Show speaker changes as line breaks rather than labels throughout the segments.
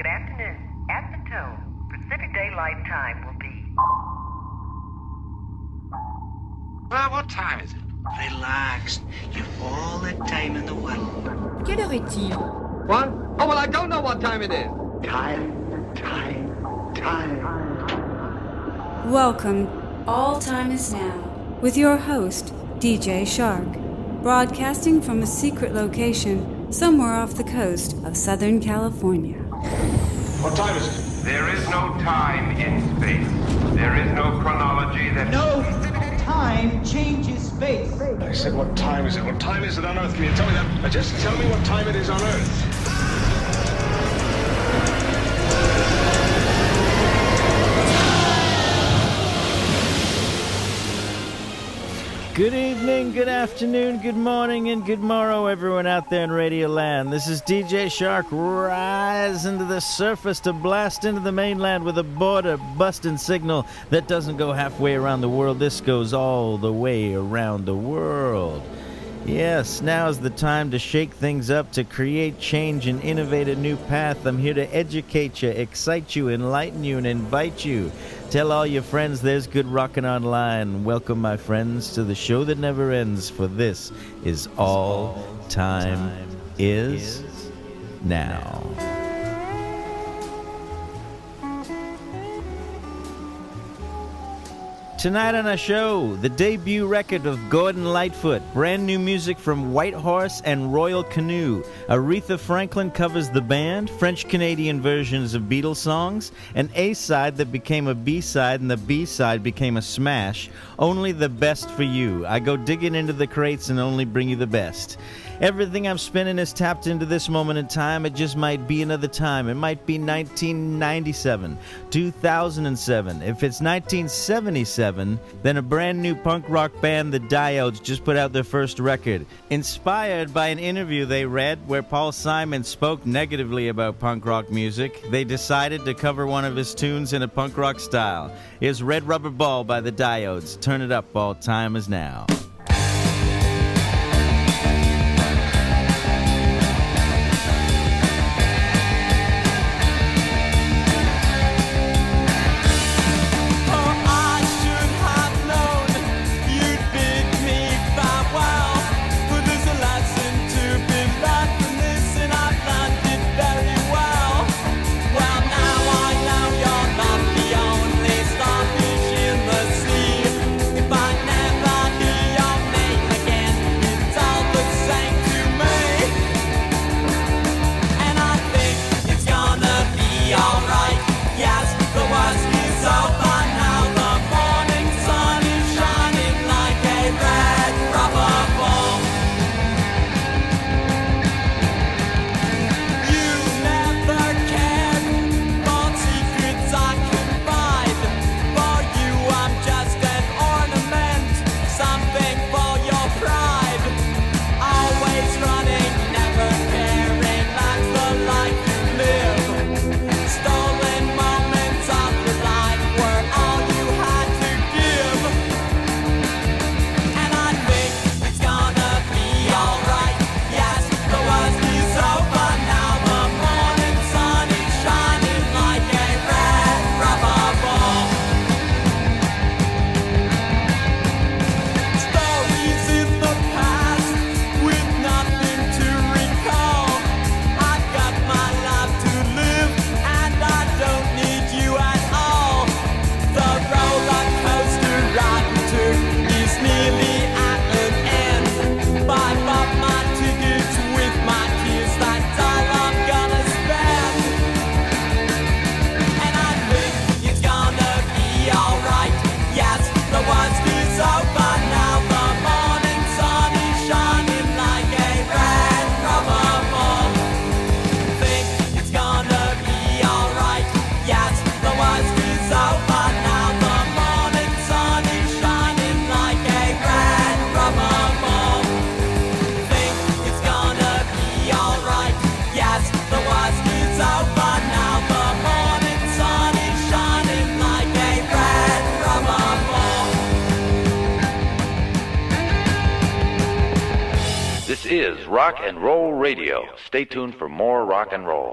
Good afternoon. At the tone, Pacific Daylight Time will be.
Well, what time is it?
Relax. You've all the time in the world.
Quelle heure est-il
What? Oh, well, I don't know what time it is.
Time, time, time.
Welcome, All Time Is Now, with your host, DJ Shark, broadcasting from a secret location somewhere off the coast of Southern California.
What time is it?
There is no time in space. There is no chronology that.
No time changes space.
I said, what time is it? What time is it on Earth? Can you tell me that? Just tell me what time it is on Earth.
Good evening, good afternoon, good morning, and good morrow, everyone out there in Radio Land. This is DJ Shark rising to the surface to blast into the mainland with a border busting signal that doesn't go halfway around the world. This goes all the way around the world. Yes, now is the time to shake things up, to create change and innovate a new path. I'm here to educate you, excite you, enlighten you, and invite you. Tell all your friends there's good rockin' online. Welcome, my friends, to the show that never ends, for this is all time is now. Tonight on our show, the debut record of Gordon Lightfoot, brand new music from Whitehorse and Royal Canoe. Aretha Franklin covers the band, French Canadian versions of Beatles songs, an A side that became a B side, and the B side became a smash. Only the best for you. I go digging into the crates and only bring you the best. Everything I'm spinning is tapped into this moment in time. It just might be another time. It might be 1997, 2007. If it's 1977, then a brand new punk rock band, the Diodes, just put out their first record. Inspired by an interview they read where Paul Simon spoke negatively about punk rock music, they decided to cover one of his tunes in a punk rock style. Here's Red Rubber Ball by the Diodes. Turn it up, all time is now.
Stay tuned for more rock and roll.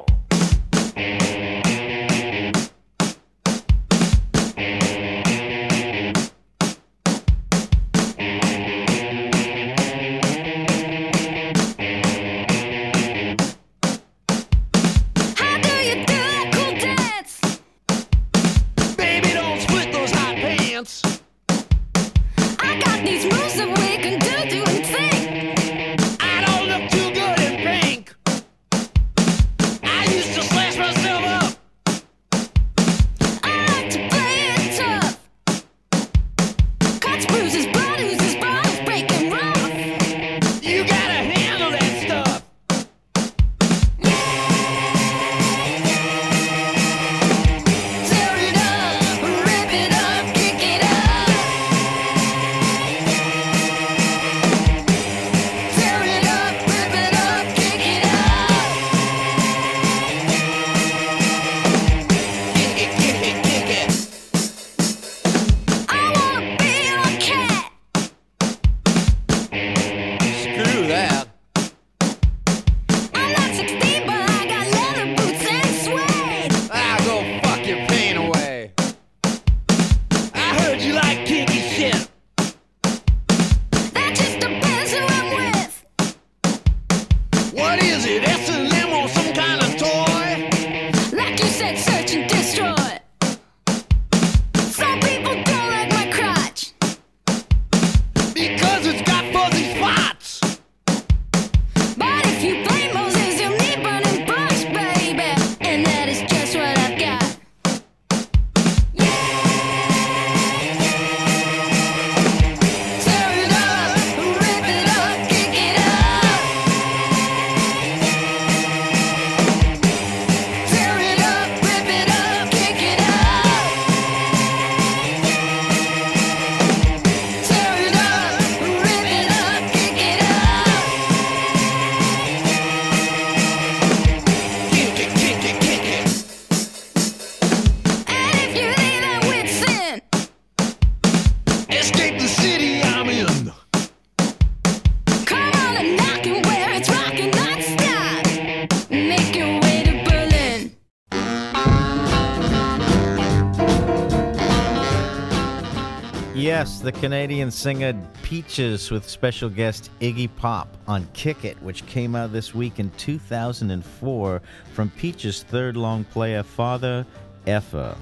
The
Canadian singer Peaches with special guest Iggy Pop on Kick It, which came out this week in 2004 from Peaches' third long player, Father Effer.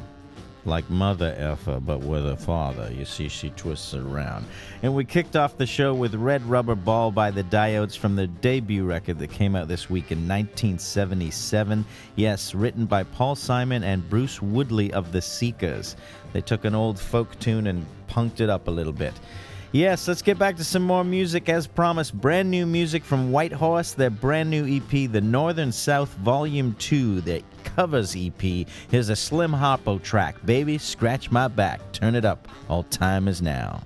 Like Mother Effer, but with a father. You see, she twists it around. And we kicked off the show with Red Rubber Ball by the Diodes from their debut record that came out this week in 1977. Yes, written by Paul Simon and Bruce Woodley of The Seekers. They took an old folk tune and punked it up a little bit. Yes, let's get back to some more music as promised. Brand new music from Whitehorse, their brand new EP, The Northern South Volume 2, their covers EP. Here's a Slim Harpo track, Baby, Scratch My Back. Turn it up. All time is now.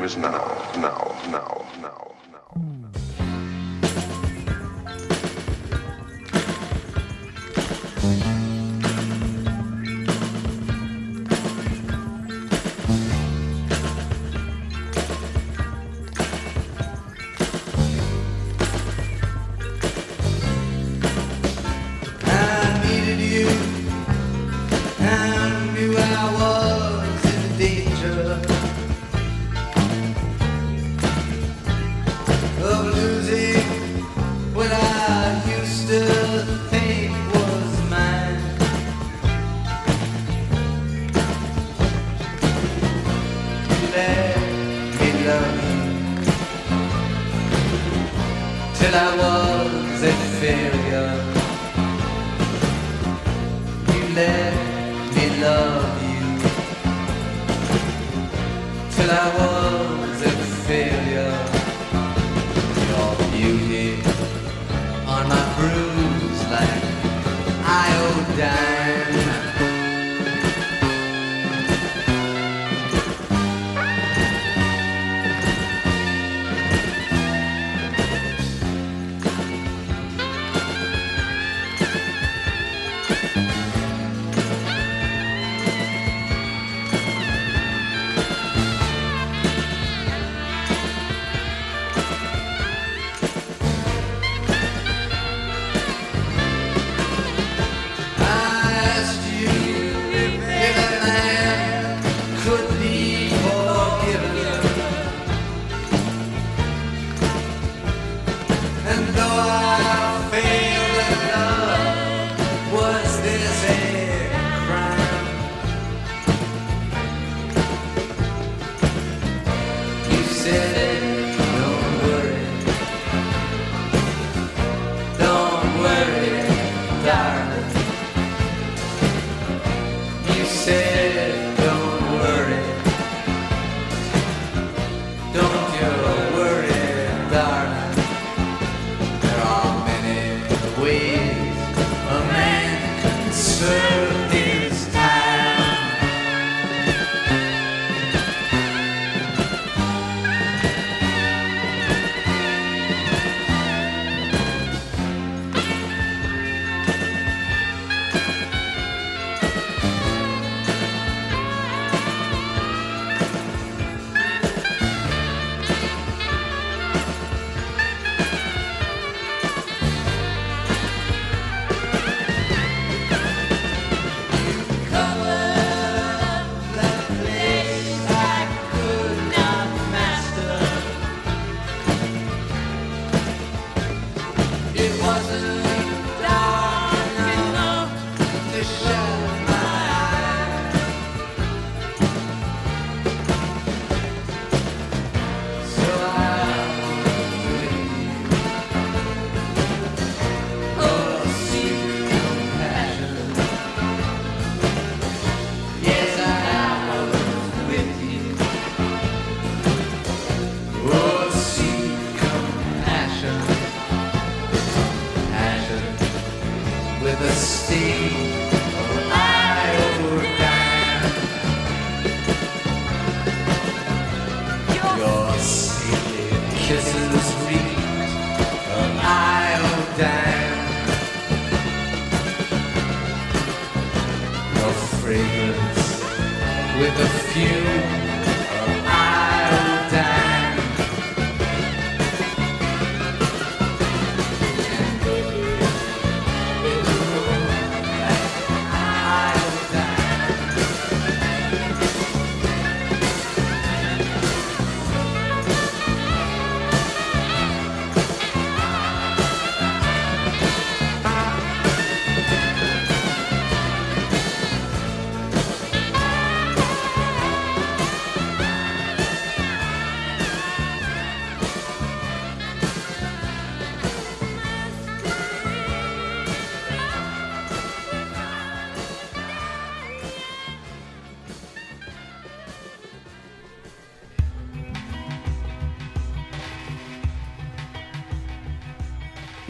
Time is now, now,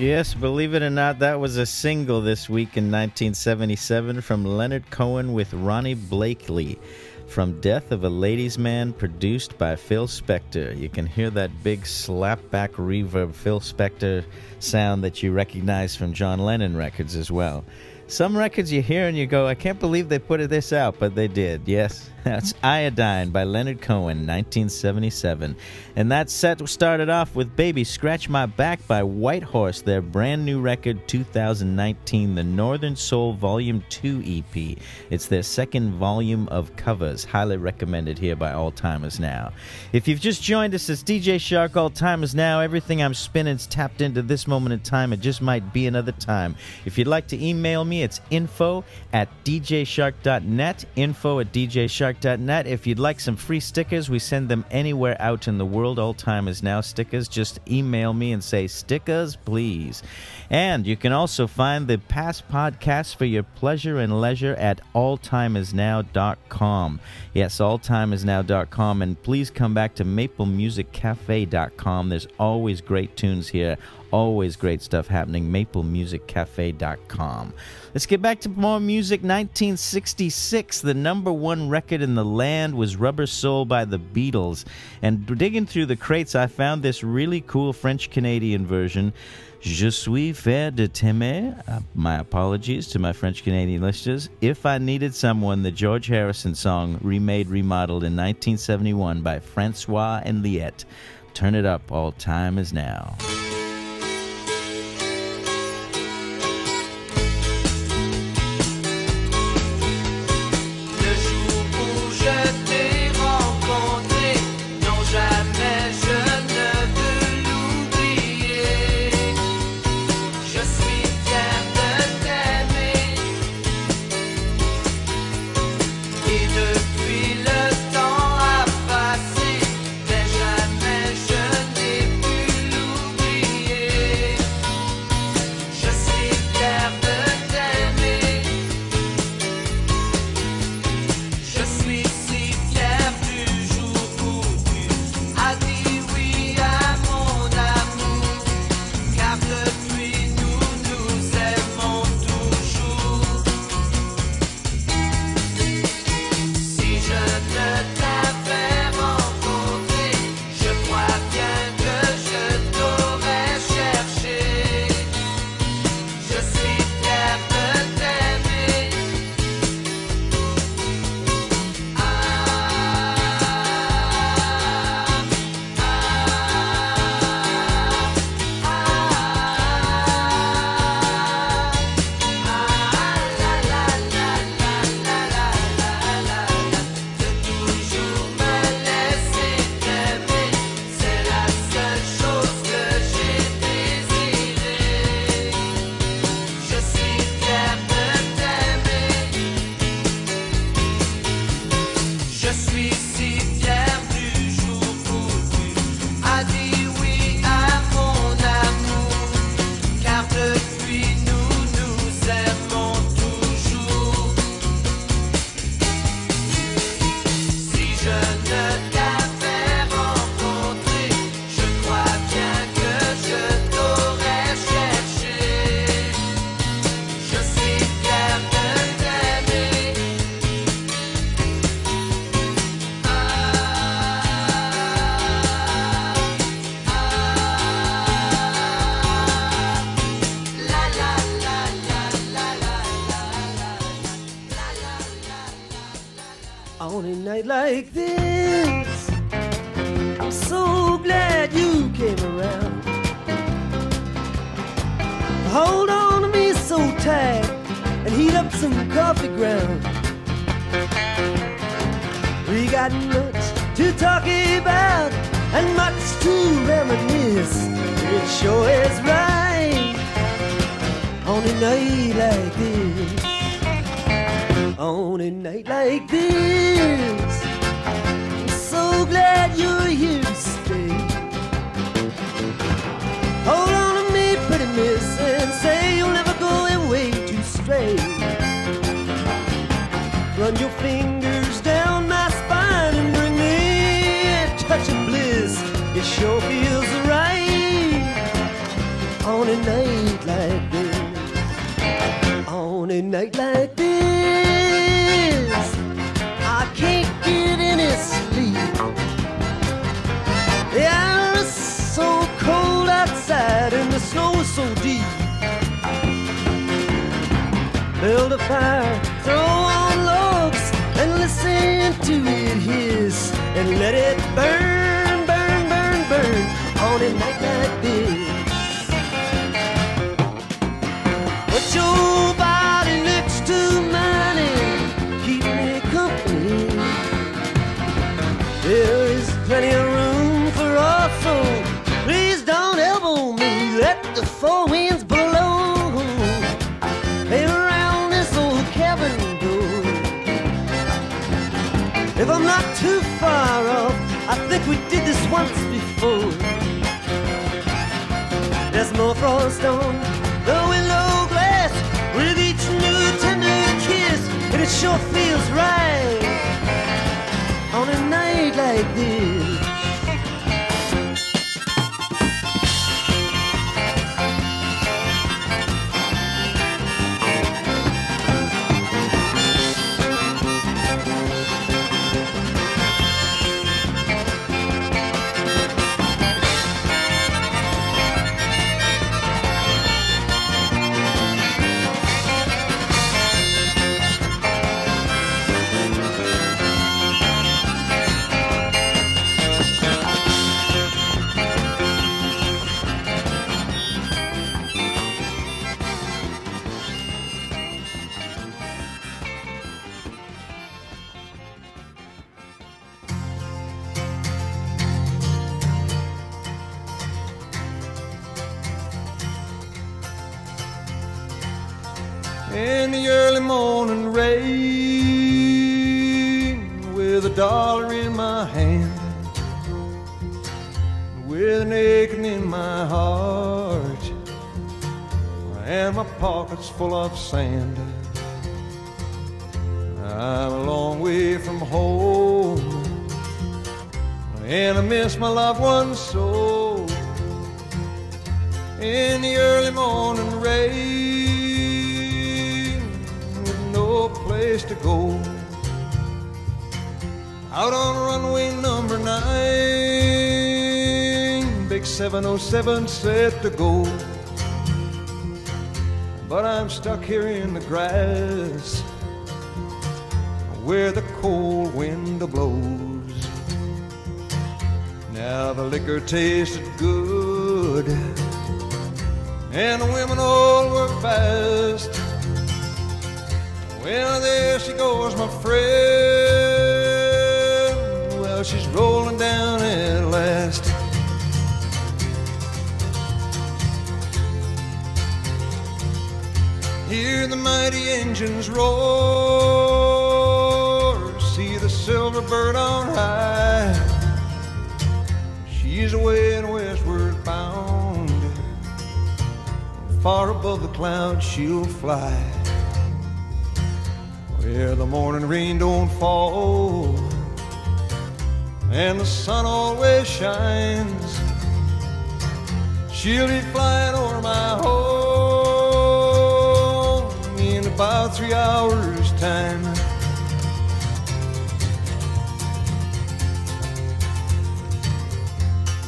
Yes,
believe it or not, that was a single this week in 1977 from Leonard Cohen with Ronee Blakley. from Death of a Ladies Man, produced by Phil Spector. You can hear that big slapback reverb Phil Spector sound that you recognize from John Lennon records as well. Some records you hear and you go, I can't believe they put this out, but they did. Yes, that's Iodine by Leonard Cohen, 1977. And that set started off with Baby Scratch My Back by Whitehorse, their brand new record 2019, the Northern Soul Volume 2 EP. It's their second volume of covers, highly recommended here by All Time Is Now. If you've just joined us, it's DJ Shark All Time Is Now. Everything I'm spinning's tapped into this moment in time. It just might be another time. If you'd like to email me, it's info at djshark.net, info at djshark.net. If you'd like some free stickers, we send them anywhere out in the world. All time is Now stickers. Just email me and say, stickers, please. And you can also find the past podcasts for your pleasure and leisure at alltimeisnow.com. Yes, alltimeisnow.com. And please come back to maplemusiccafe.com. There's always great tunes here, always great stuff happening. maplemusiccafe.com. Let's get back to more music. 1966, the number one record in the land was Rubber Soul by the Beatles. And digging through the crates, I found this really cool French Canadian version. Je suis fait de t'aimer. Uh, my apologies to my French Canadian listeners. If I Needed Someone, the George Harrison song, remade, remodeled in 1971 by Francois and Liette. Turn it up, all time is now.
Let it burn, burn, burn, burn on a night like this. Put your on the window glass with each new tender kiss, and it sure feels right on a night like this.
Sand I'm a long way from home and I miss my loved ones so in the early morning rain with no place to go. Out on runway number nine, big 707 set to go. But I'm stuck here in the grass where the cold wind blows. Now the liquor tasted good and the women all were fast. Well, there she goes, my friend. Well, she's rolling down at last. Hear the mighty engines roar, see the silver bird on high. She's away and westward bound. Far above the clouds she'll fly. Where the morning rain don't fall and the sun always shines she'll be flying over my home three hours time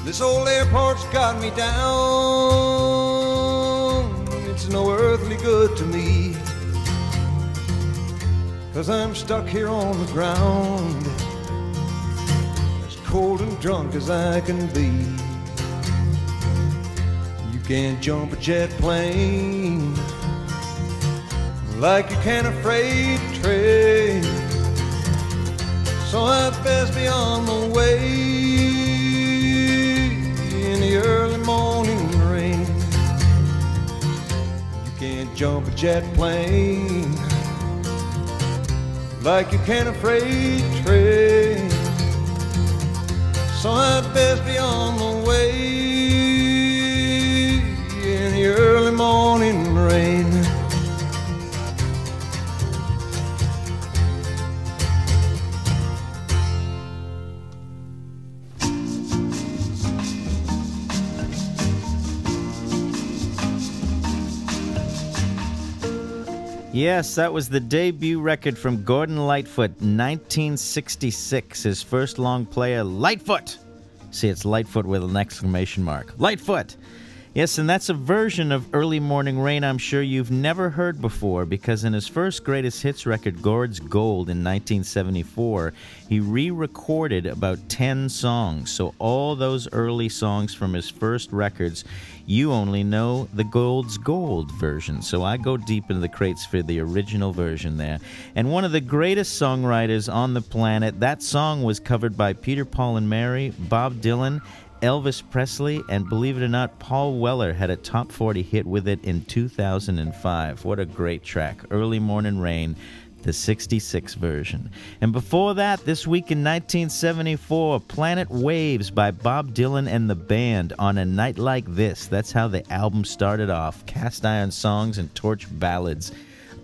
this old airport's got me down it's no earthly good to me. Cause I'm stuck here on the ground, as cold and drunk as I can be. You can't jump a jet plane like you can a freight train. So I'd best be on my way in the early morning rain You can't jump a jet plane like you can a freight train. So I'd best be on the way in the early morning rain.
Yes, that was the debut record from Gordon Lightfoot, 1966. His first long player, Lightfoot. See, it's Lightfoot with an exclamation mark. Lightfoot! Yes, and that's a version of Early Morning Rain I'm sure you've never heard before because in his first greatest hits record, Gord's Gold, in 1974, he re recorded about 10 songs. So, all those early songs from his first records, you only know the Gord's Gold version. So, I go deep into the crates for the original version there. And one of the greatest songwriters on the planet, that song was covered by Peter, Paul, and Mary, Bob Dylan, Elvis Presley, and believe it or not, Paul Weller had a top 40 hit with it in 2005. What a great track. Early Morning Rain, the 66 version. And before that, this week in 1974, Planet Waves by Bob Dylan and the band on a night like this. That's how the album started off cast iron songs and torch ballads.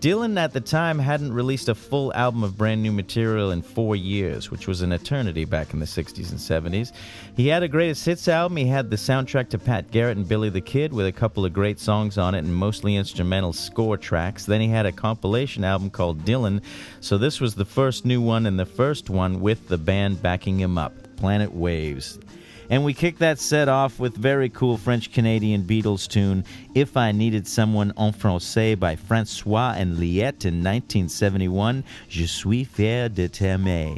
Dylan at the time hadn't released a full album of brand new material in four years, which was an eternity back in the 60s and 70s. He had a greatest hits album. He had the soundtrack to Pat Garrett and Billy the Kid with a couple of great songs on it and mostly instrumental score tracks. Then he had a compilation album called Dylan. So this was the first new one and the first one with the band backing him up Planet Waves. And we kicked that set off with very cool French Canadian Beatles tune, If I Needed Someone en Francais by Francois and Liette in 1971, Je suis fier de t'aimer.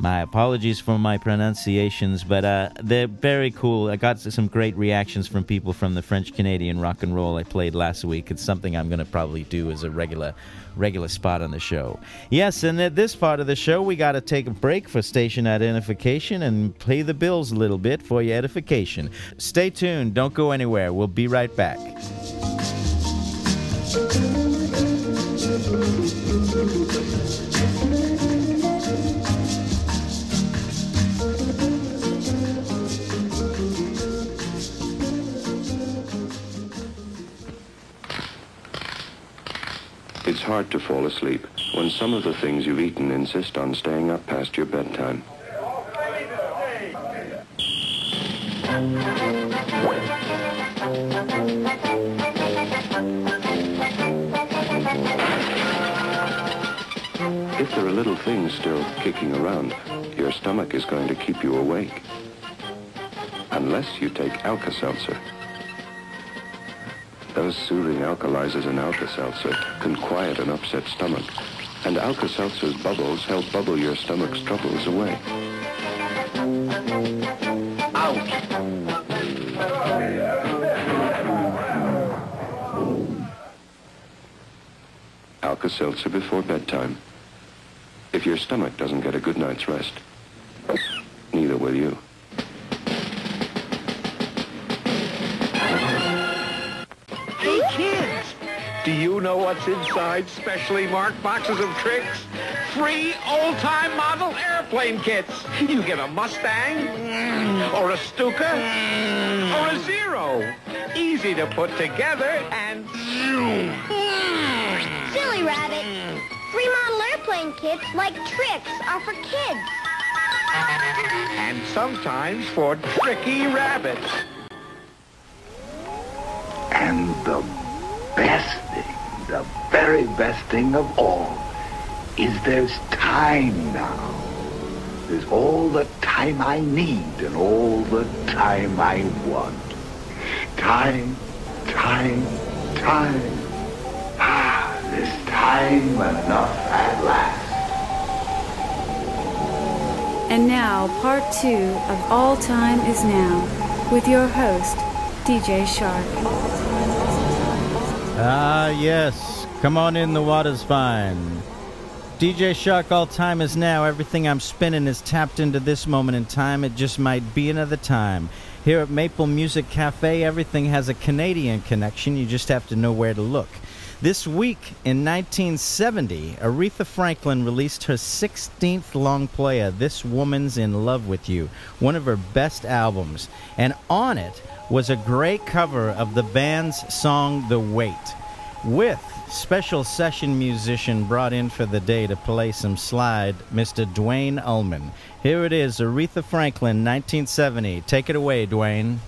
My apologies for my pronunciations, but uh, they're very cool. I got some great reactions from people from the French Canadian rock and roll I played last week. It's something I'm going to probably do as a regular regular spot on the show. Yes, and at this part of the show, we got to take a break for station identification and pay the bills a little bit for your edification. Stay tuned. Don't go anywhere. We'll be right back.
It's hard to fall asleep when some of the things you've eaten insist on staying up past your bedtime. If there are little things still kicking around, your stomach is going to keep you awake. Unless you take Alka-Seltzer. Those soothing alkalizers in Alka-Seltzer can quiet an upset stomach, and Alka-Seltzer's bubbles help bubble your stomach's troubles away. Out! Alka-Seltzer before bedtime. If your stomach doesn't get a good night's rest, neither will you.
Know what's inside specially marked boxes of tricks? Free old-time model airplane kits. You get a Mustang, mm, or a Stuka, mm. or a Zero. Easy to put together and... Mm.
Silly rabbit. Free model airplane kits like tricks are for kids.
And sometimes for tricky rabbits.
And the the very best thing of all, is there's time now. There's all the time I need and all the time I want. Time, time, time. Ah, there's time enough at last.
And now, part two of All Time Is Now, with your host, DJ Shark.
Ah, yes. Come on in, the water's fine. DJ Shark, all time is now. Everything I'm spinning is tapped into this moment in time. It just might be another time. Here at Maple Music Cafe, everything has a Canadian connection. You just have to know where to look. This week in 1970, Aretha Franklin released her 16th long player, This Woman's in Love with You, one of her best albums. And on it was a great cover of the band's song The Weight, with special session musician brought in for the day to play some slide, Mr. Duane Allman. Here it is, Aretha Franklin, 1970. Take it away, Dwayne.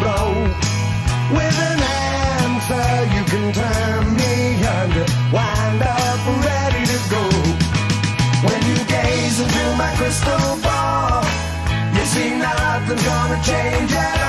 and. With an answer you can turn me under, wind up ready to go. When you gaze into my crystal ball, you see nothing's gonna change at all.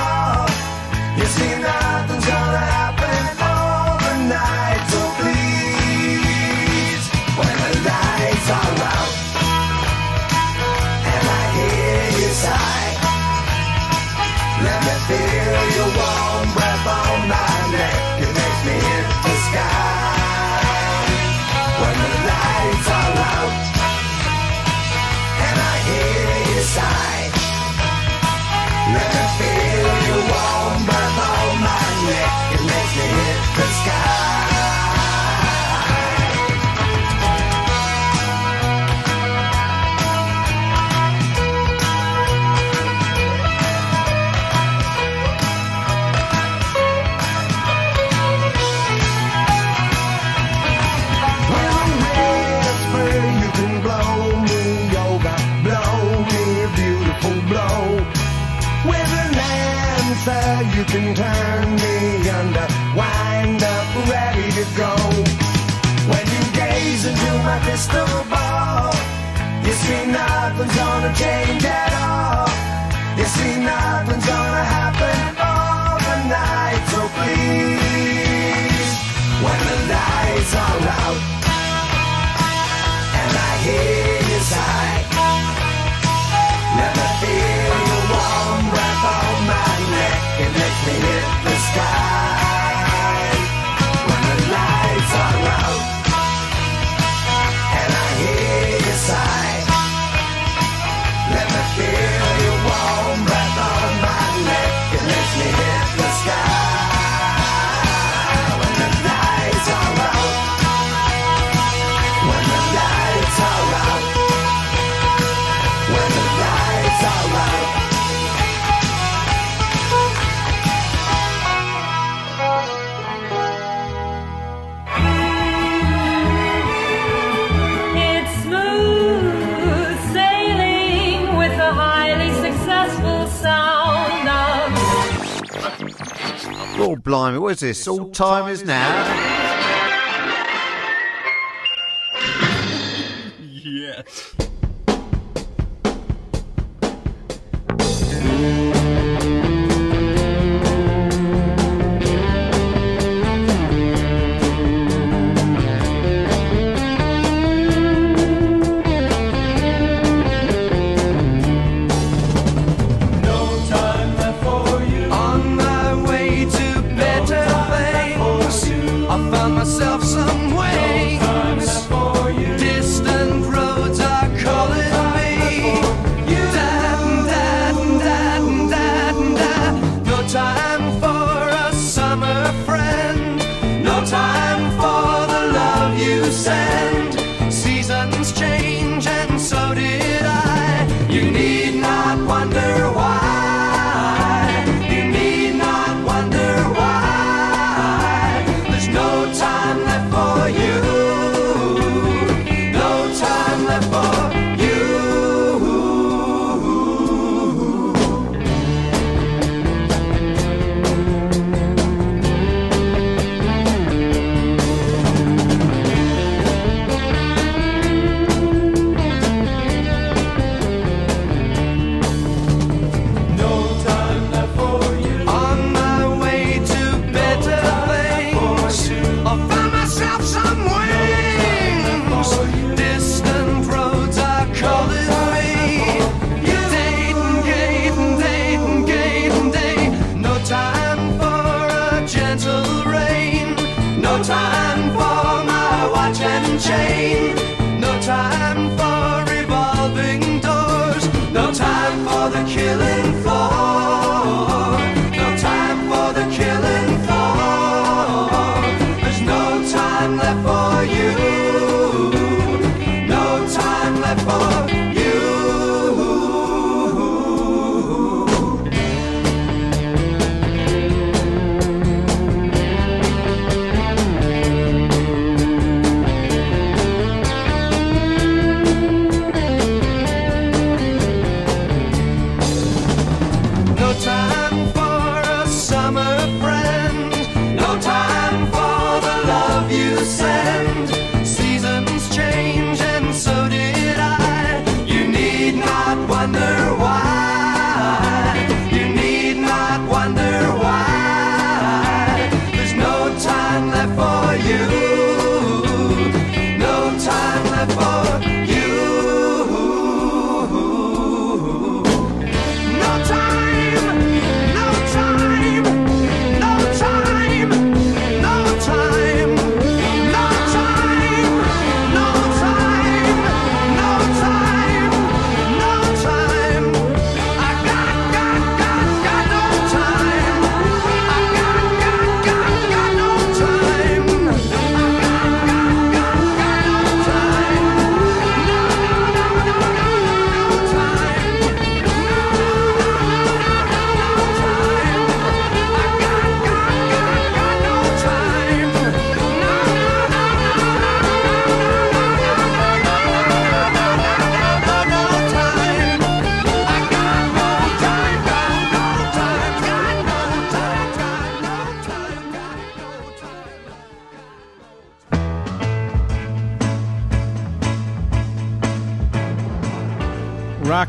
nothing's gonna change at all. You see, nothing's gonna happen overnight. So please, when the lights are out and I hear.
Blimey, what is this? All
time is
now.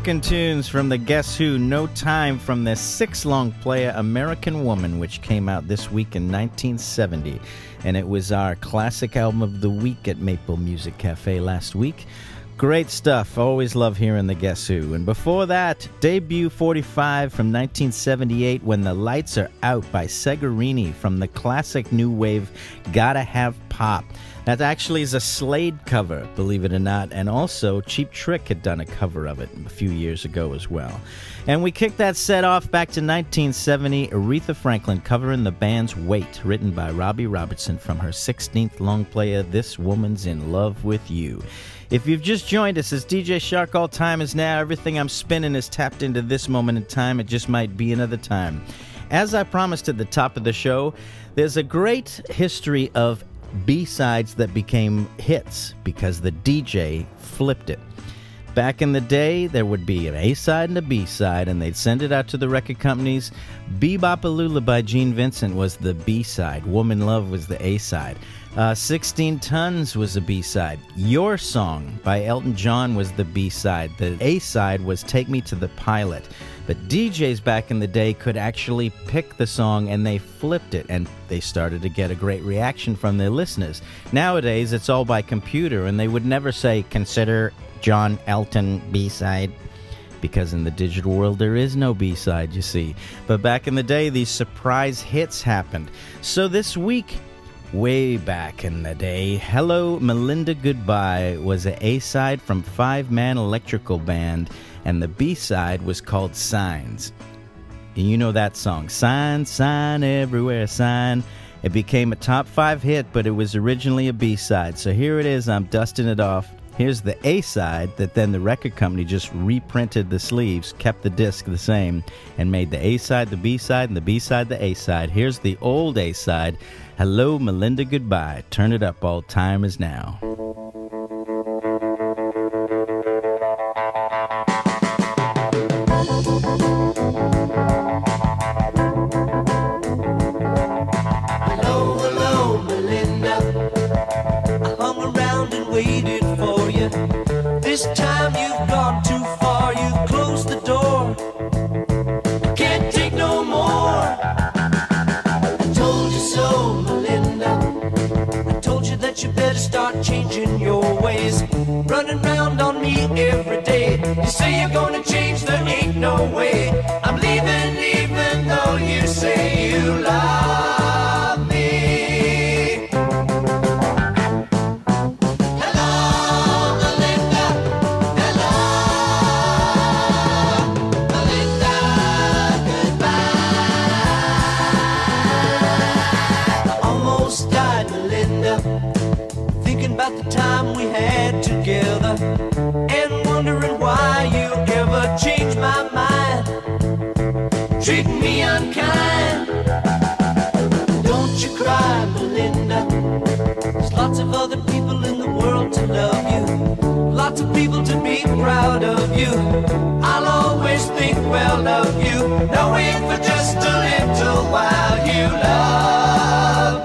Tunes from the Guess Who, No Time from their six long player American Woman, which came out this week in 1970. And it was our classic album of the week at Maple Music Cafe last week. Great stuff. Always love hearing the Guess Who. And before that, debut 45 from 1978, When the Lights Are Out by Segarini from the classic new wave Gotta Have Pop. That actually is a Slade cover, believe it or not, and also Cheap Trick had done a cover of it a few years ago as well. And we kicked that set off back to 1970, Aretha Franklin covering the band's Weight, written by Robbie Robertson from her 16th long player, This Woman's in Love with You. If you've just joined us, as DJ Shark All Time is now, everything I'm spinning is tapped into this moment in time. It just might be another time. As I promised at the top of the show, there's a great history of B sides that became hits because the DJ flipped it. Back in the day, there would be an A side and a B side, and they'd send it out to the record companies. Be-Bop-A-Lula by Gene Vincent was the B side, Woman Love was the A side. Uh, 16 Tons was the B side. Your Song by Elton John was the B side. The A side was Take Me to the Pilot. But DJs back in the day could actually pick the song and they flipped it and they started to get a great reaction from their listeners. Nowadays, it's all by computer and they would never say, consider John Elton B side. Because in the digital world, there is no B side, you see. But back in the day, these surprise hits happened. So this week, way back in the day, Hello Melinda Goodbye was a A side from Five Man Electrical Band and the B side was called Signs. And you know that song, Sign, Sign, Everywhere, Sign. It became a top five hit, but it was originally a B side. So here it is, I'm dusting it off. Here's the A side that then the record company just reprinted the sleeves, kept the disc the same, and made the A side the B side and the B side the A side. Here's the old A side Hello, Melinda, Goodbye. Turn it up, all time is now.
Changing your ways. Running round on me every day. You say you're gonna change, there ain't no way. I'm leaving, even though you say you love Treating me unkind. Don't you cry, Melinda. There's lots of other people in the world to love you. Lots of people to be proud of you. I'll always think well of you. Knowing for just a little while you love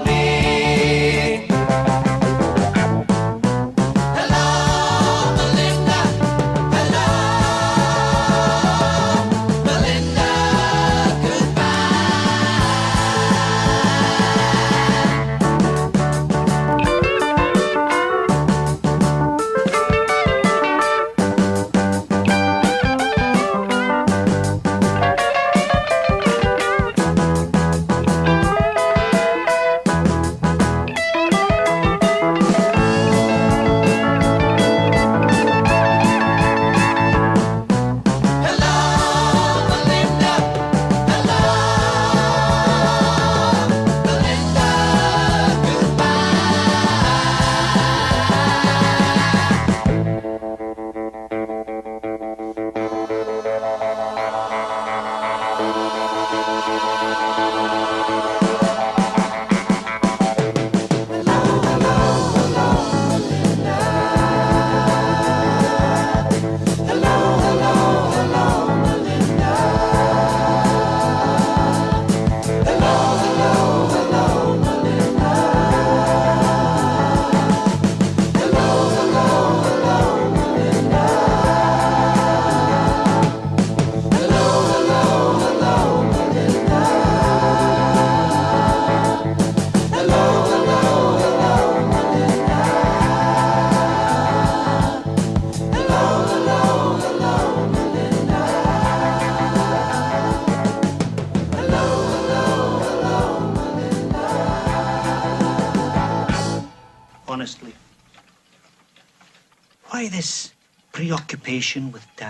preoccupation with dying?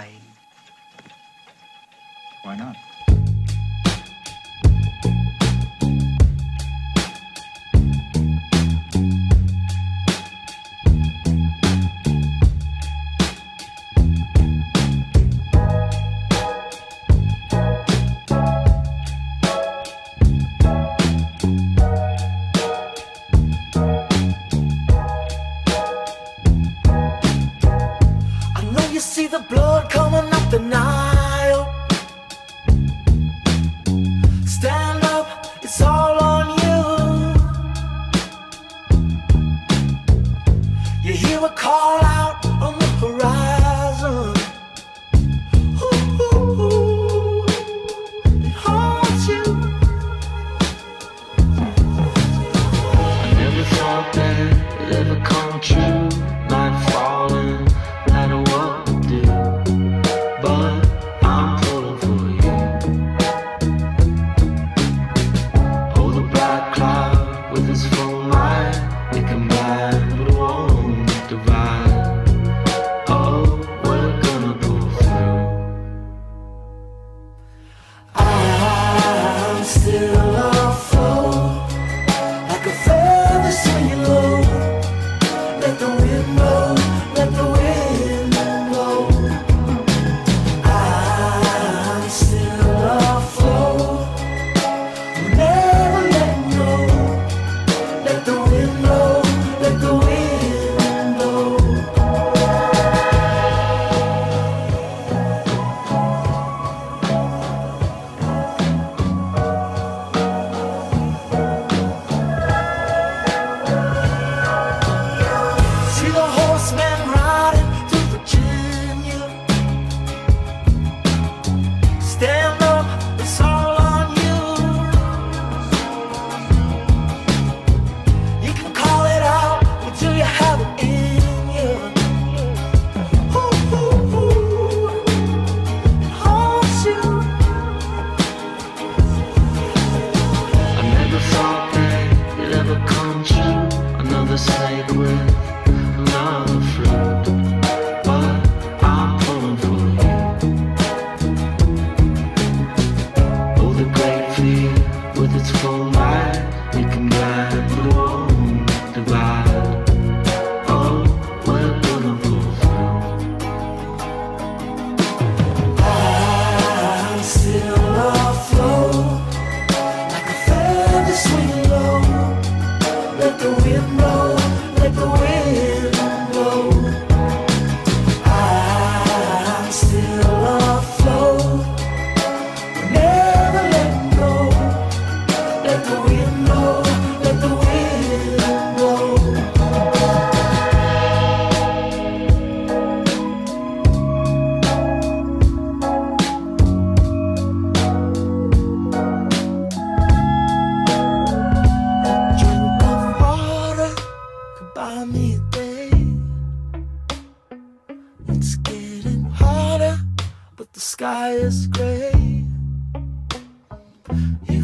Yeah.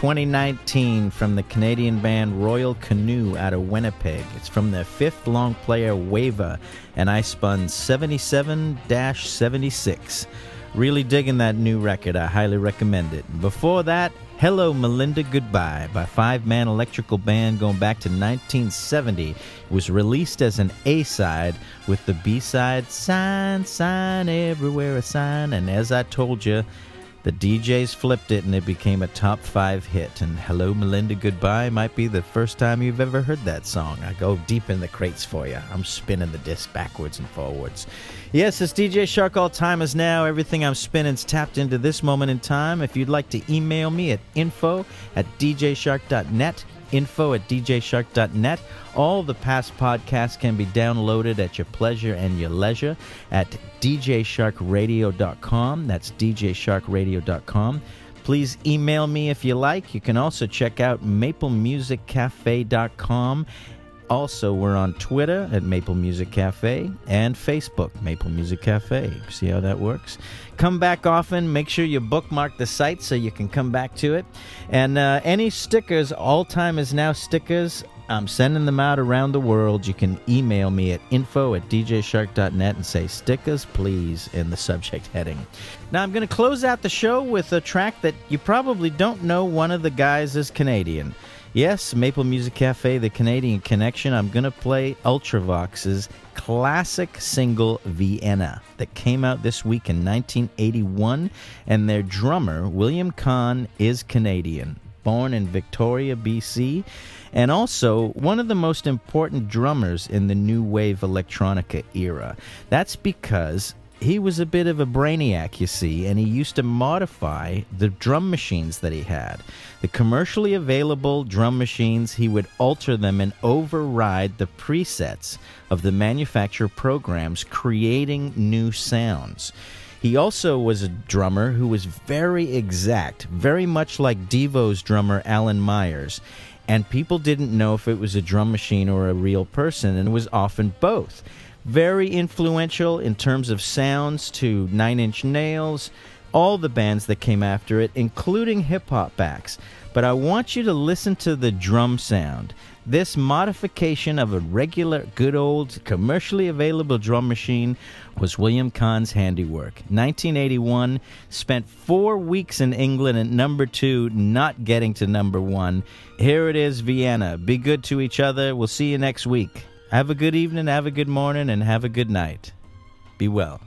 2019 from the Canadian band Royal Canoe out of Winnipeg. It's from their fifth long player, Waver, and I spun 77 76. Really digging that new record. I highly recommend it. Before that, Hello Melinda Goodbye by Five Man Electrical Band going back to 1970. It was released as an A side with the B side Sign, Sign Everywhere a Sign. And as I told you, the DJs flipped it and it became a top five hit. And Hello Melinda Goodbye might be the first time you've ever heard that song. I go deep in the crates for you. I'm spinning the disc backwards and forwards. Yes, it's DJ Shark. All time is now. Everything I'm spinning's tapped into this moment in time. If you'd like to email me at info at djshark.net, info at djshark.net. All the past podcasts can be downloaded at your pleasure and your leisure at djsharkradio.com. That's djsharkradio.com. Please email me if you like. You can also check out maplemusiccafe.com. Also, we're on Twitter at Maple Music Cafe and Facebook, Maple Music Cafe. See how that works? Come back often. Make sure you bookmark the site so you can come back to it. And uh, any stickers, All Time is Now stickers, I'm sending them out around the world. You can email me at info at djshark.net and say stickers, please, in the subject heading. Now, I'm going to close out the show with a track that you probably don't know one of the guys is Canadian. Yes, Maple Music Cafe, the Canadian Connection. I'm going to play Ultravox's classic single Vienna that came out this week in 1981, and their drummer, William Cann, is Canadian, born in Victoria, BC, and also one of the most important drummers in the new wave electronica era. That's because he was a bit of a brainiac, you see, and he used to modify the drum machines that he had. The commercially available drum machines, he would alter them and override the presets of the manufacturer programs, creating new sounds. He also was a drummer who was very exact, very much like Devo's drummer Alan Myers. And people didn't know if it was a drum machine or a real person, and it was often both very influential in terms of sounds to Nine Inch Nails, all the bands that came after it, including hip hop backs. But I want you to listen to the drum sound. This modification of a regular, good old, commercially available drum machine was William Cann's handiwork. 1981, spent four weeks in England at number two, not getting to number one. Here it is, Vienna. Be good to each other. We'll see you next week. Have a good evening, have a good morning, and have a good night. Be well.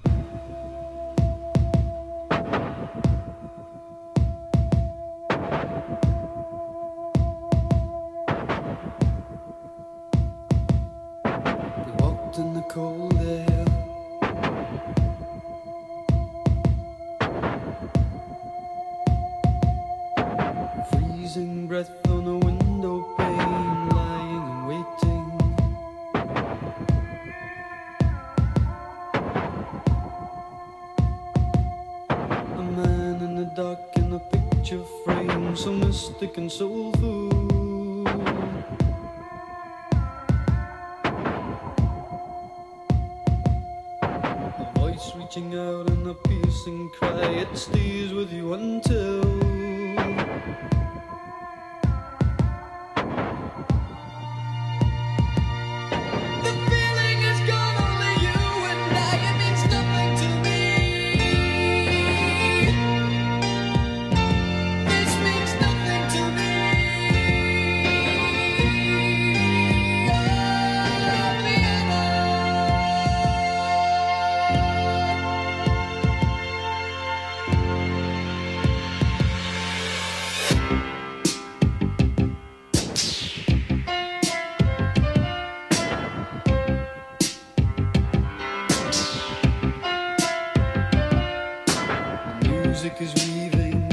Is weaving.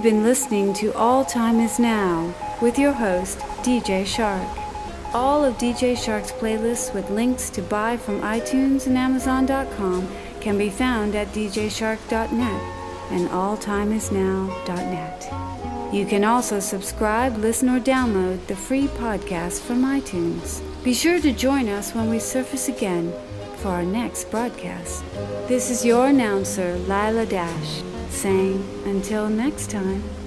You've been listening to All Time Is Now with your host, DJ Shark. All of DJ Shark's playlists with links to buy from iTunes and Amazon.com can be found at djshark.net and alltimeisnow.net. You can also subscribe, listen, or download the free podcast from iTunes. Be sure to join us when we surface again for our next broadcast. This is your announcer, Lila Dash, saying until next time.